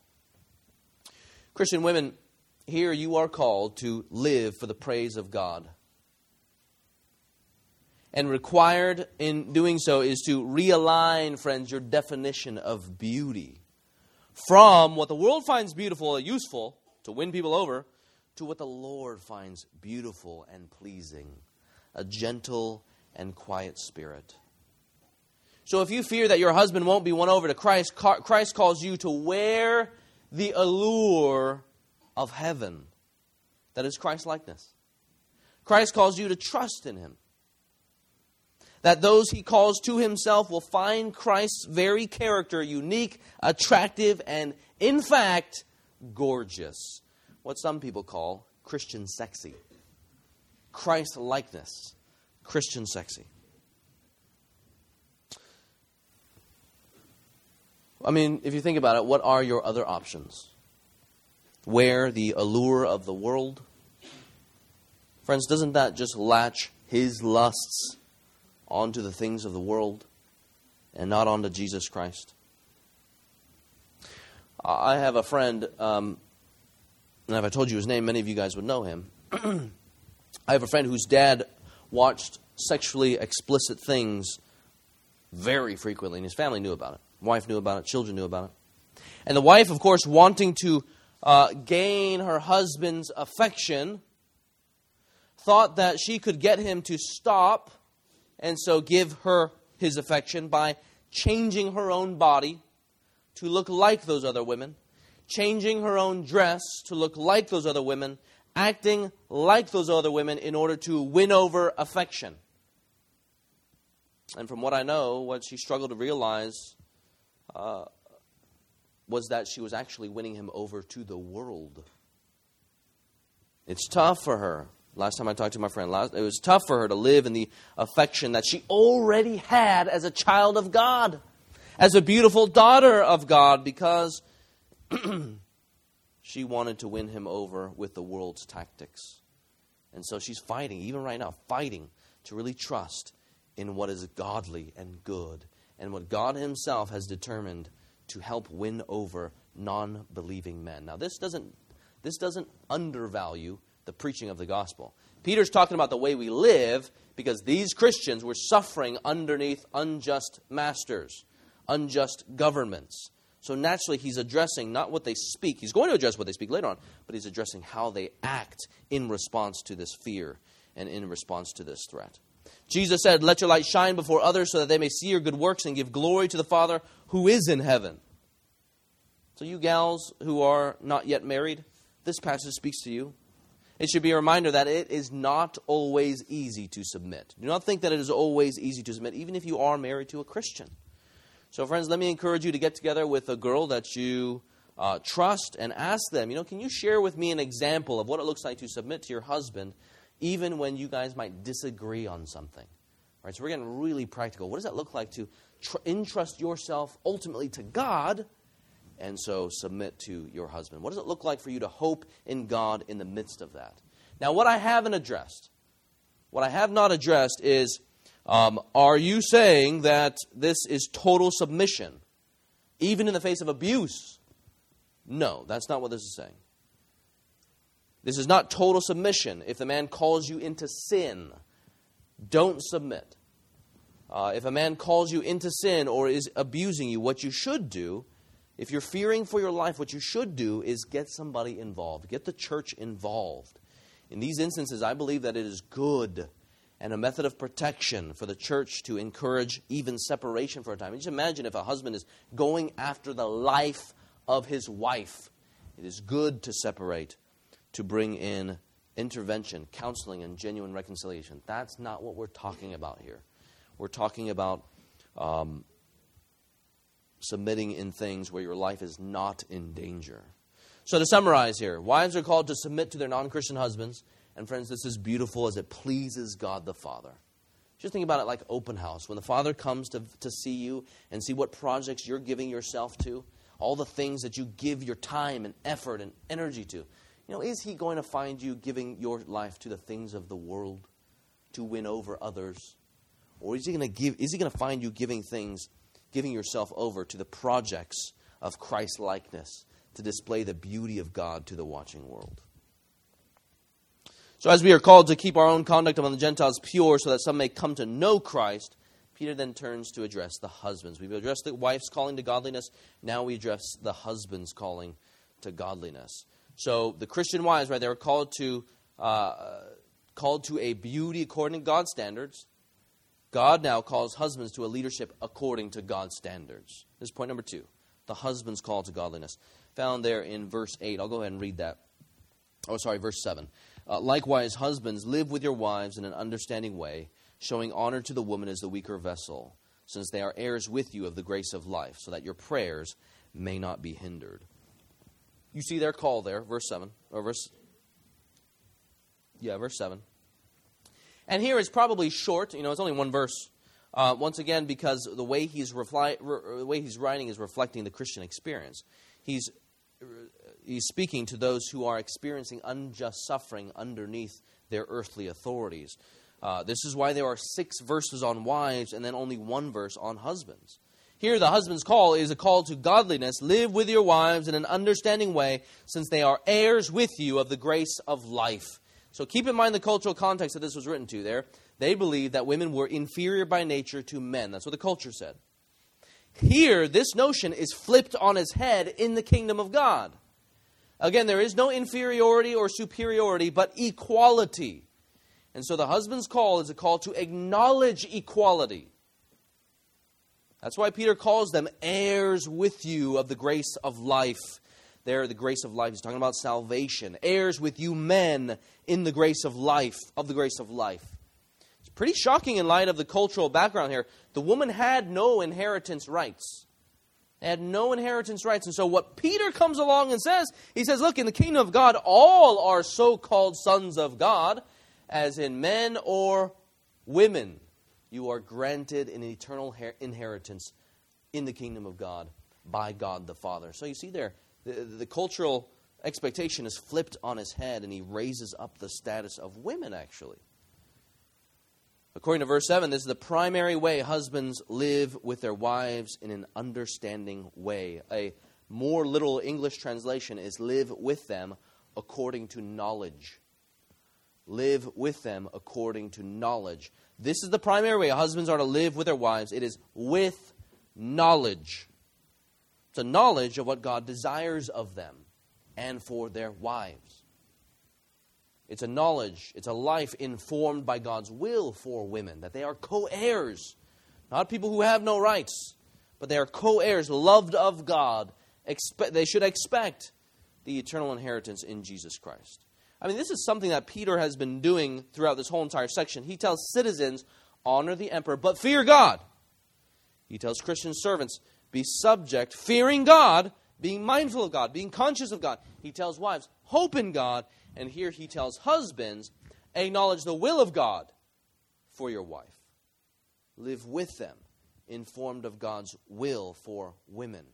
Christian women, here you are called to live for the praise of God. And required in doing so is to realign, friends, your definition of beauty from what the world finds beautiful and useful to win people over to what the Lord finds beautiful and pleasing a gentle and quiet spirit. So if you fear that your husband won't be won over to Christ, Christ calls you to wear the allure of heaven. That is Christ likeness. Christ calls you to trust in him. That those he calls to himself will find Christ's very character unique, attractive, and, in fact, gorgeous. What some people call Christian sexy. Christ likeness. Christian sexy. I mean, if you think about it, what are your other options? Wear the allure of the world? Friends, doesn't that just latch his lusts onto the things of the world and not onto Jesus Christ? I have a friend, um, and if I told you his name, many of you guys would know him. *clears throat* I have a friend whose dad watched sexually explicit things very frequently, and his family knew about it. Wife knew about it, children knew about it. And the wife, of course, wanting to uh, gain her husband's affection, thought that she could get him to stop and so give her his affection by changing her own body to look like those other women, changing her own dress to look like those other women, acting like those other women in order to win over affection. And from what I know, what she struggled to realize uh, was that she was actually winning him over to the world. It's tough for her. Last time I talked to my friend, it was tough for her to live in the affection that she already had as a child of God, as a beautiful daughter of God, because *clears throat* she wanted to win him over with the world's tactics. And so she's fighting, even right now, fighting to really trust in what is godly and good and what God Himself has determined to help win over non believing men. Now, this doesn't, this doesn't undervalue the preaching of the gospel. Peter's talking about the way we live because these Christians were suffering underneath unjust masters, unjust governments. So naturally, he's addressing not what they speak. He's going to address what they speak later on, but he's addressing how they act in response to this fear and in response to this threat. Jesus said, Let your light shine before others so that they may see your good works and give glory to the Father who is in heaven. So, you gals who are not yet married, this passage speaks to you. It should be a reminder that it is not always easy to submit. Do not think that it is always easy to submit, even if you are married to a Christian. So, friends, let me encourage you to get together with a girl that you uh, trust and ask them, you know, can you share with me an example of what it looks like to submit to your husband even when you guys might disagree on something. Right, so we're getting really practical. What does that look like to tr- entrust yourself ultimately to God and so submit to your husband? What does it look like for you to hope in God in the midst of that? Now, what I haven't addressed, what I have not addressed is um, are you saying that this is total submission, even in the face of abuse? No, that's not what this is saying. This is not total submission. If the man calls you into sin, don't submit. Uh, if a man calls you into sin or is abusing you, what you should do, if you're fearing for your life, what you should do is get somebody involved, get the church involved. In these instances, I believe that it is good and a method of protection for the church to encourage even separation for a time. Just imagine if a husband is going after the life of his wife It is good to separate, to bring in intervention, counseling, and genuine reconciliation. That's not what we're talking about here. We're talking about um, submitting in things where your life is not in danger. So, to summarize here, wives are called to submit to their non Christian husbands. And, friends, this is beautiful as it pleases God the Father. Just think about it like open house. When the Father comes to, to see you and see what projects you're giving yourself to, all the things that you give your time and effort and energy to, you know, is He going to find you giving your life to the things of the world to win over others? Or is He going to give? Is He going to find you giving things, giving yourself over to the projects of Christ likeness to display the beauty of God to the watching world? So, as we are called to keep our own conduct among the Gentiles pure so that some may come to know Christ, Peter then turns to address the husbands. We've addressed the wife's calling to godliness. Now we address the husband's calling to godliness. So, the Christian wives, right, they are called to, uh, called to a beauty according to God's standards. God now calls husbands to a leadership according to God's standards. This is point number two the husband's call to godliness. Found there in verse 8. I'll go ahead and read that. Oh, sorry, verse 7. Uh, likewise, husbands, live with your wives in an understanding way, showing honor to the woman as the weaker vessel, since they are heirs with you of the grace of life, so that your prayers may not be hindered. You see their call there, verse 7, or verse. Yeah, verse 7. And here it's probably short, you know, it's only one verse. Uh, once again, because the way he's refli- re- the way he's writing is reflecting the Christian experience. He's he's speaking to those who are experiencing unjust suffering underneath their earthly authorities. Uh, this is why there are six verses on wives and then only one verse on husbands. Here, the husband's call is a call to godliness. Live with your wives in an understanding way, since they are heirs with you of the grace of life. So keep in mind the cultural context that this was written to there. They believed that women were inferior by nature to men. That's what the culture said. Here, this notion is flipped on its head in the kingdom of God. Again, there is no inferiority or superiority, but equality. And so the husband's call is a call to acknowledge equality. That's why Peter calls them heirs with you of the grace of life. There, the grace of life. He's talking about salvation. Heirs with you men in the grace of life, of the grace of life. It's pretty shocking in light of the cultural background here. The woman had no inheritance rights. They had no inheritance rights. And so, what Peter comes along and says, he says, Look, in the kingdom of God, all are so called sons of God, as in men or women. You are granted an eternal inheritance in the kingdom of God by God the Father. So, you see there, the, the cultural expectation is flipped on his head, and he raises up the status of women, actually. According to verse 7, this is the primary way husbands live with their wives in an understanding way. A more literal English translation is live with them according to knowledge. Live with them according to knowledge. This is the primary way husbands are to live with their wives. It is with knowledge. It's a knowledge of what God desires of them and for their wives. It's a knowledge, it's a life informed by God's will for women, that they are co heirs, not people who have no rights, but they are co heirs, loved of God. Expe- they should expect the eternal inheritance in Jesus Christ. I mean, this is something that Peter has been doing throughout this whole entire section. He tells citizens, honor the emperor, but fear God. He tells Christian servants, be subject, fearing God, being mindful of God, being conscious of God. He tells wives, hope in God, and here he tells husbands, acknowledge the will of God for your wife. Live with them, informed of God's will for women.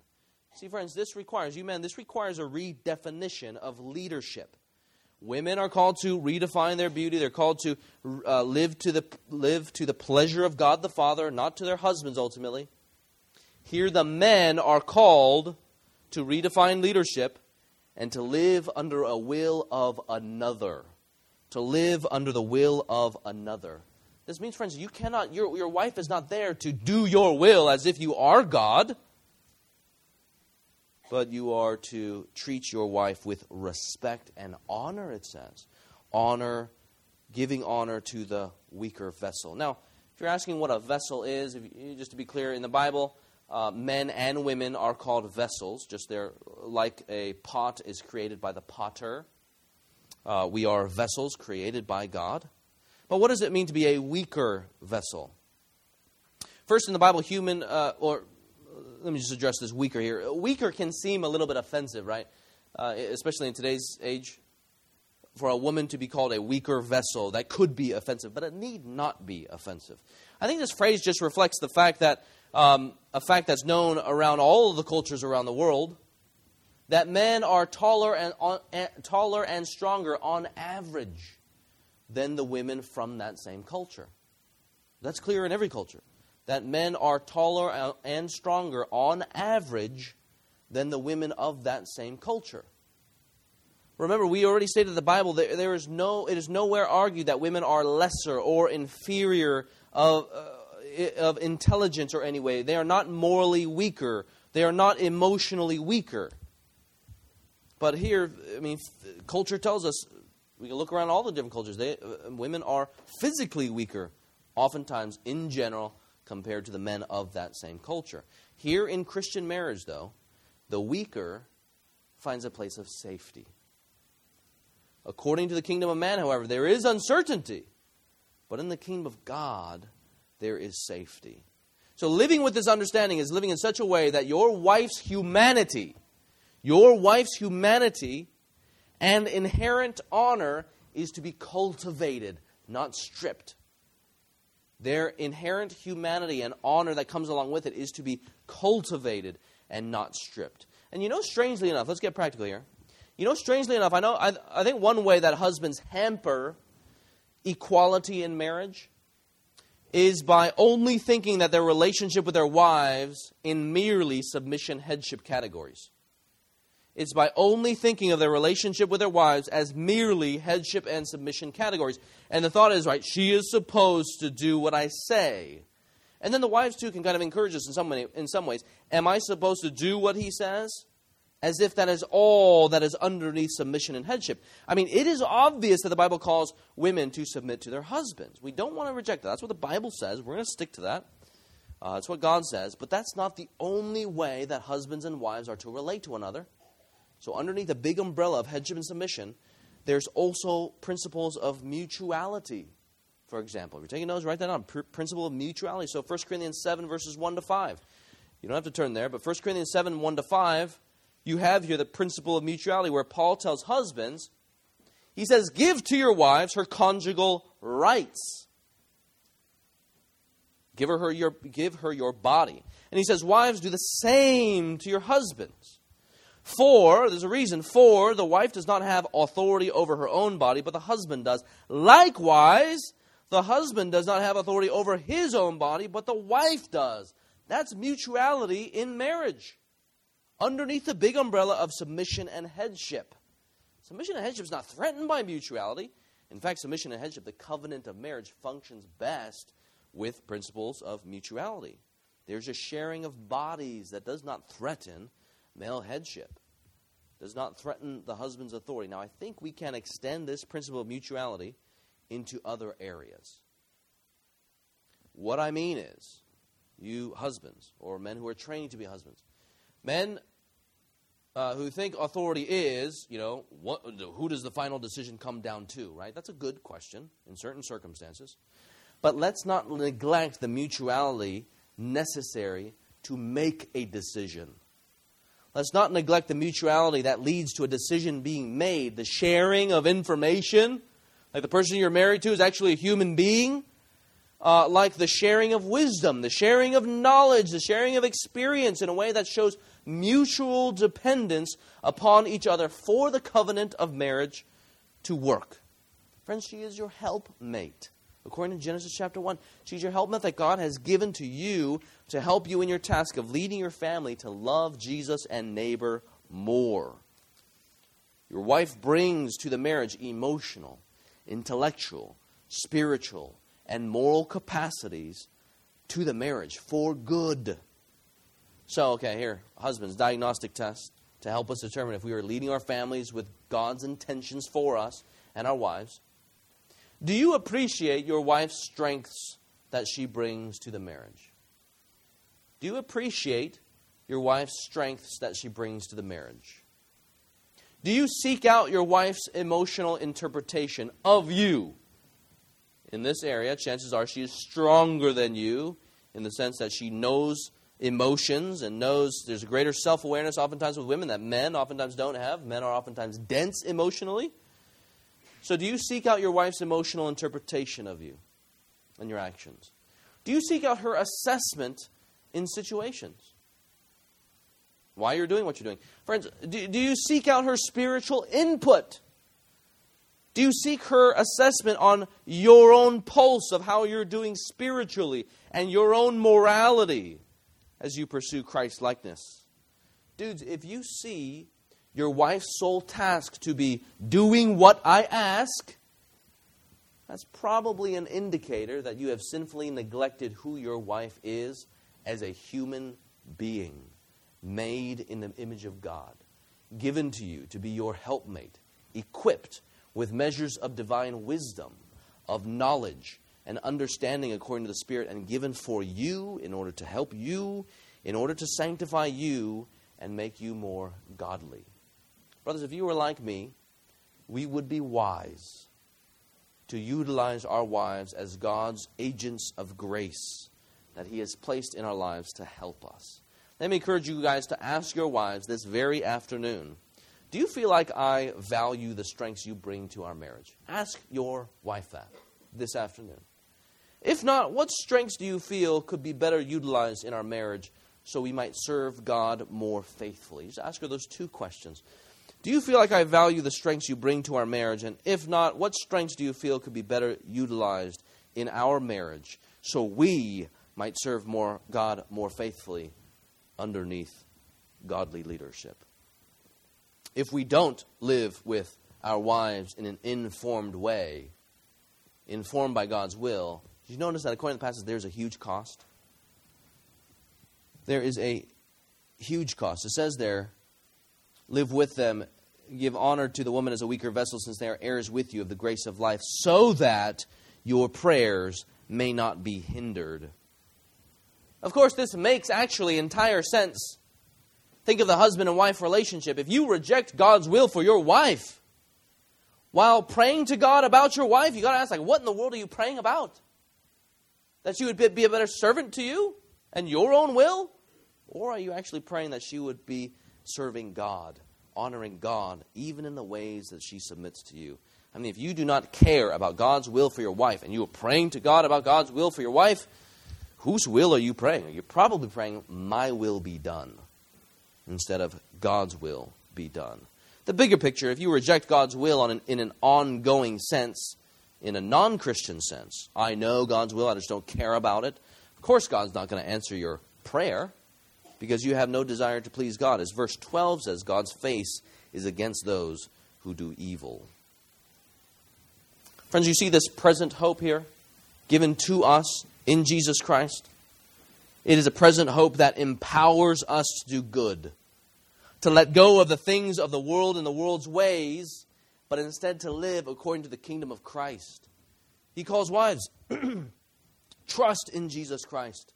See, friends, this requires, you men, this requires a redefinition of leadership. Women are called to redefine their beauty. They're called to uh, live, to the, live to the pleasure of God the Father, not to their husbands ultimately. Here, the men are called to redefine leadership and to live under a will of another. To live under the will of another. This means, friends, you cannot, your, your wife is not there to do your will as if you are God, but you are to treat your wife with respect and honor, it says. Honor, giving honor to the weaker vessel. Now, if you're asking what a vessel is, you, just to be clear, in the Bible, uh, men and women are called vessels, just their like a pot is created by the potter. Uh, we are vessels created by God. But what does it mean to be a weaker vessel? First, in the Bible, human, uh, or let me just address this weaker here. Weaker can seem a little bit offensive, right? Uh, especially in today's age. For a woman to be called a weaker vessel, that could be offensive, but it need not be offensive. I think this phrase just reflects the fact that, um, a fact that's known around all of the cultures around the world, that men are taller and, on, taller and stronger on average than the women from that same culture. That's clear in every culture. That men are taller and stronger on average than the women of that same culture. Remember, we already stated the Bible that there is no, it is nowhere argued that women are lesser or inferior of, uh, of intelligence or any way. They are not morally weaker. They are not emotionally weaker. But here, I mean, culture tells us we can look around all the different cultures. They, uh, women are physically weaker, oftentimes in general, compared to the men of that same culture. Here in Christian marriage, though, the weaker finds a place of safety. According to the kingdom of man, however, there is uncertainty. But in the kingdom of God, there is safety. So living with this understanding is living in such a way that your wife's humanity, your wife's humanity and inherent honor is to be cultivated, not stripped. Their inherent humanity and honor that comes along with it is to be cultivated and not stripped. And you know, strangely enough, let's get practical here. You know, strangely enough, I know I, I think one way that husbands hamper equality in marriage is by only thinking that their relationship with their wives in merely submission headship categories. It's by only thinking of their relationship with their wives as merely headship and submission categories. And the thought is, right, she is supposed to do what I say. And then the wives, too, can kind of encourage us in some, way, in some ways. Am I supposed to do what he says? As if that is all that is underneath submission and headship. I mean, it is obvious that the Bible calls women to submit to their husbands. We don't want to reject that. That's what the Bible says. We're going to stick to that. Uh, that's what God says. But that's not the only way that husbands and wives are to relate to one another. So, underneath the big umbrella of headship and submission, there's also principles of mutuality. For example, if you're taking notes, write that down. Pr- principle of mutuality. So, 1 Corinthians 7, verses 1 to 5. You don't have to turn there, but 1 Corinthians 7, 1 to 5, you have here the principle of mutuality where Paul tells husbands, he says, Give to your wives her conjugal rights. Give her, her your, give her your body. And he says, Wives, do the same to your husbands. For, there's a reason, for the wife does not have authority over her own body, but the husband does. Likewise, the husband does not have authority over his own body, but the wife does. That's mutuality in marriage. Underneath the big umbrella of submission and headship. Submission and headship is not threatened by mutuality. In fact, submission and headship, the covenant of marriage, functions best with principles of mutuality. There's a sharing of bodies that does not threaten male headship does not threaten the husband's authority. Now, I think we can extend this principle of mutuality into other areas. What I mean is, you husbands, or men who are training to be husbands, men uh, who think authority is, you know, what, who does the final decision come down to, right? That's a good question in certain circumstances. But let's not neglect the mutuality necessary to make a decision. Let's not neglect the mutuality that leads to a decision being made, the sharing of information. Like the person you're married to is actually a human being. Uh, like the sharing of wisdom, the sharing of knowledge, the sharing of experience in a way that shows mutual dependence upon each other for the covenant of marriage to work. Friends, she is your helpmate. According to Genesis chapter 1, she's your helpmate that God has given to you to help you in your task of leading your family to love Jesus and neighbor more. Your wife brings to the marriage emotional, intellectual, spiritual, and moral capacities to the marriage for good. So, okay, here, husbands, diagnostic test to help us determine if we are leading our families with God's intentions for us and our wives. Do you appreciate your wife's strengths that she brings to the marriage? Do you appreciate your wife's strengths that she brings to the marriage? Do you seek out your wife's emotional interpretation of you? In this area, chances are she is stronger than you in the sense that she knows emotions and knows there's a greater self awareness oftentimes with women that men oftentimes don't have. Men are oftentimes dense emotionally. So, do you seek out your wife's emotional interpretation of you and your actions? Do you seek out her assessment in situations? Why you're doing what you're doing. Friends, do, do you seek out her spiritual input? Do you seek her assessment on your own pulse of how you're doing spiritually and your own morality? As you pursue Christ likeness. Dudes, if you see your wife's sole task to be doing what I ask, that's probably an indicator that you have sinfully neglected who your wife is as a human being, made in the image of God, given to you to be your helpmate, equipped with measures of divine wisdom, of knowledge, and understanding according to the Spirit and given for you in order to help you, in order to sanctify you and make you more godly. Brothers, if you were like me, we would be wise to utilize our wives as God's agents of grace that He has placed in our lives to help us. Let me encourage you guys to ask your wives this very afternoon Do you feel like I value the strengths you bring to our marriage? Ask your wife that this afternoon. If not, what strengths do you feel could be better utilized in our marriage so we might serve God more faithfully? Just ask her those two questions. Do you feel like I value the strengths you bring to our marriage? And if not, what strengths do you feel could be better utilized in our marriage so we might serve more God more faithfully underneath godly leadership? If we don't live with our wives in an informed way, informed by God's will, did you notice that according to the passage, there's a huge cost? There is a huge cost. It says there, live with them, give honor to the woman as a weaker vessel, since they are heirs with you of the grace of life, so that your prayers may not be hindered. Of course, this makes actually entire sense. Think of the husband and wife relationship. If you reject God's will for your wife while praying to God about your wife, you got to ask, like, what in the world are you praying about? That she would be a better servant to you and your own will? Or are you actually praying that she would be serving God, honoring God, even in the ways that she submits to you? I mean, if you do not care about God's will for your wife and you are praying to God about God's will for your wife, whose will are you praying? You're probably praying, My will be done, instead of God's will be done. The bigger picture, if you reject God's will an, in an ongoing sense, in a non Christian sense. I know God's will, I just don't care about it. Of course, God's not going to answer your prayer because you have no desire to please God. As verse 12 says, God's face is against those who do evil. Friends, you see this present hope here given to us in Jesus Christ? It is a present hope that empowers us to do good, to let go of the things of the world and the world's ways but instead to live according to the kingdom of Christ. He calls wives, *clears throat* trust in Jesus Christ.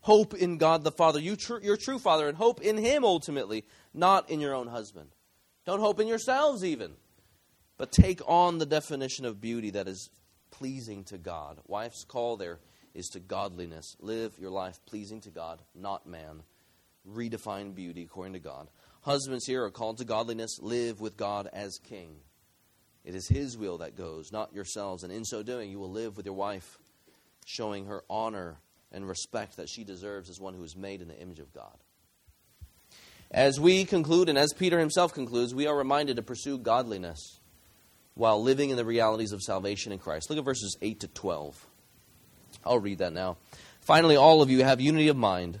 Hope in God the Father, you tr- your true Father, and hope in Him ultimately, not in your own husband. Don't hope in yourselves even, but take on the definition of beauty that is pleasing to God. Wife's call there is to godliness. Live your life pleasing to God, not man. Redefine beauty according to God. Husbands here are called to godliness. Live with God as king. It is His will that goes, not yourselves. And in so doing, you will live with your wife, showing her honor and respect that she deserves as one who is made in the image of God. As we conclude, and as Peter himself concludes, we are reminded to pursue godliness while living in the realities of salvation in Christ. Look at verses 8 to 12. I'll read that now. Finally, all of you have unity of mind,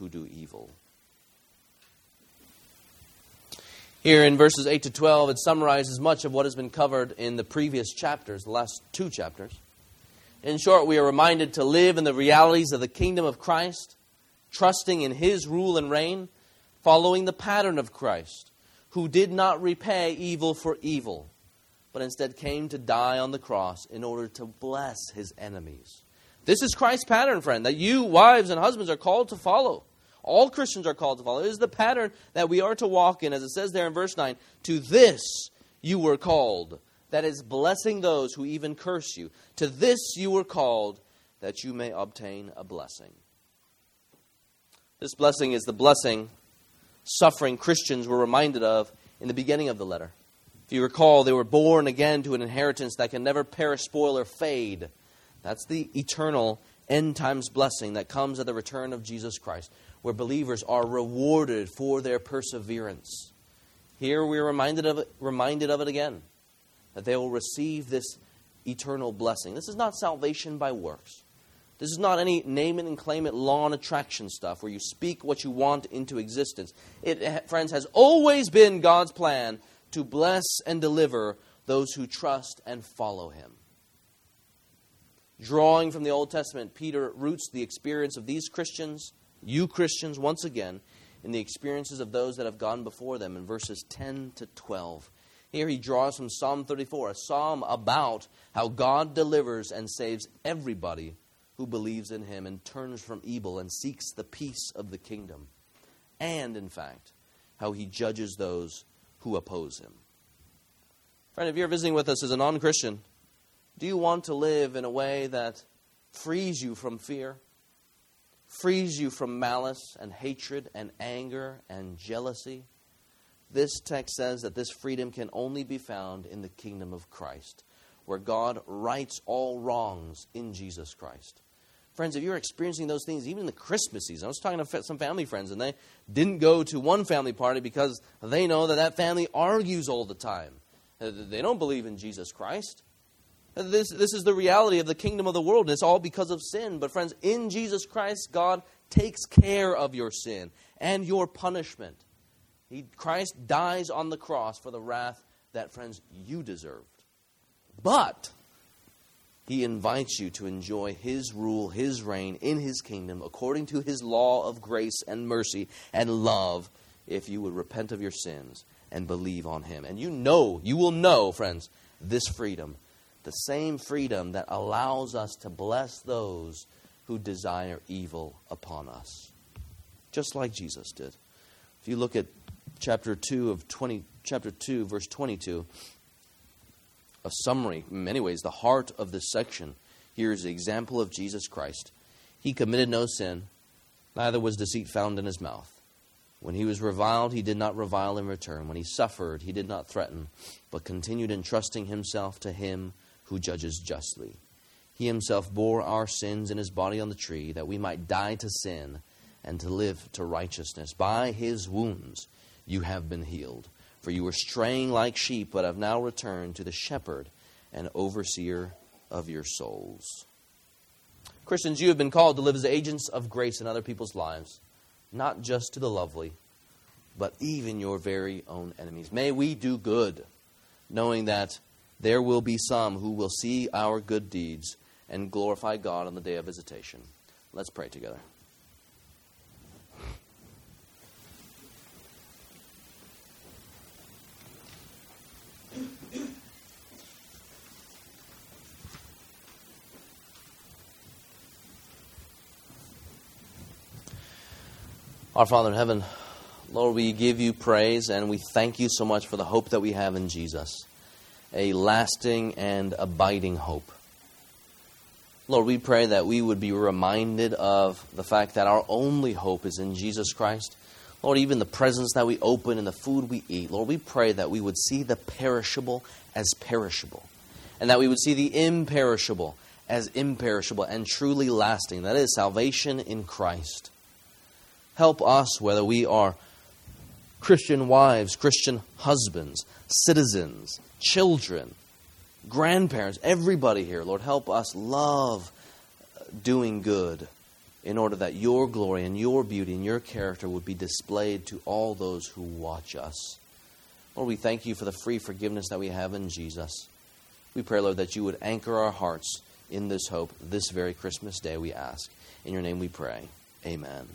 who do evil. Here in verses 8 to 12, it summarizes much of what has been covered in the previous chapters, the last two chapters. In short, we are reminded to live in the realities of the kingdom of Christ, trusting in his rule and reign, following the pattern of Christ, who did not repay evil for evil, but instead came to die on the cross in order to bless his enemies. This is Christ's pattern, friend, that you, wives and husbands, are called to follow. All Christians are called to follow. It is the pattern that we are to walk in, as it says there in verse 9. To this you were called, that is, blessing those who even curse you. To this you were called, that you may obtain a blessing. This blessing is the blessing suffering Christians were reminded of in the beginning of the letter. If you recall, they were born again to an inheritance that can never perish, spoil, or fade. That's the eternal end times blessing that comes at the return of Jesus Christ where believers are rewarded for their perseverance. Here we're reminded of it, reminded of it again, that they will receive this eternal blessing. This is not salvation by works. This is not any name it and claim it law and attraction stuff where you speak what you want into existence. It, friends, has always been God's plan to bless and deliver those who trust and follow Him. Drawing from the Old Testament, Peter roots the experience of these Christians you Christians, once again, in the experiences of those that have gone before them in verses 10 to 12. Here he draws from Psalm 34, a psalm about how God delivers and saves everybody who believes in him and turns from evil and seeks the peace of the kingdom. And, in fact, how he judges those who oppose him. Friend, if you're visiting with us as a non Christian, do you want to live in a way that frees you from fear? Frees you from malice and hatred and anger and jealousy. This text says that this freedom can only be found in the kingdom of Christ, where God rights all wrongs in Jesus Christ. Friends, if you're experiencing those things, even in the Christmas season, I was talking to some family friends, and they didn't go to one family party because they know that that family argues all the time. They don't believe in Jesus Christ. This, this is the reality of the kingdom of the world, and it's all because of sin. But, friends, in Jesus Christ, God takes care of your sin and your punishment. He, Christ dies on the cross for the wrath that, friends, you deserved. But he invites you to enjoy his rule, his reign in his kingdom according to his law of grace and mercy and love if you would repent of your sins and believe on him. And you know, you will know, friends, this freedom the same freedom that allows us to bless those who desire evil upon us. Just like Jesus did. If you look at chapter 2 of 20 chapter 2 verse 22 a summary in many ways the heart of this section here is the example of Jesus Christ. He committed no sin, neither was deceit found in his mouth. When he was reviled, he did not revile in return. When he suffered, he did not threaten, but continued entrusting himself to him who judges justly. He himself bore our sins in his body on the tree, that we might die to sin and to live to righteousness. By his wounds you have been healed. For you were straying like sheep, but have now returned to the shepherd and overseer of your souls. Christians, you have been called to live as agents of grace in other people's lives, not just to the lovely, but even your very own enemies. May we do good, knowing that there will be some who will see our good deeds and glorify God on the day of visitation. Let's pray together. Our Father in heaven, Lord, we give you praise and we thank you so much for the hope that we have in Jesus a lasting and abiding hope. Lord, we pray that we would be reminded of the fact that our only hope is in Jesus Christ. Lord, even the presents that we open and the food we eat, Lord, we pray that we would see the perishable as perishable, and that we would see the imperishable as imperishable and truly lasting. That is salvation in Christ. Help us, whether we are Christian wives, Christian husbands, citizens, children, grandparents, everybody here. Lord, help us love doing good in order that your glory and your beauty and your character would be displayed to all those who watch us. Lord, we thank you for the free forgiveness that we have in Jesus. We pray, Lord, that you would anchor our hearts in this hope this very Christmas day, we ask. In your name we pray. Amen.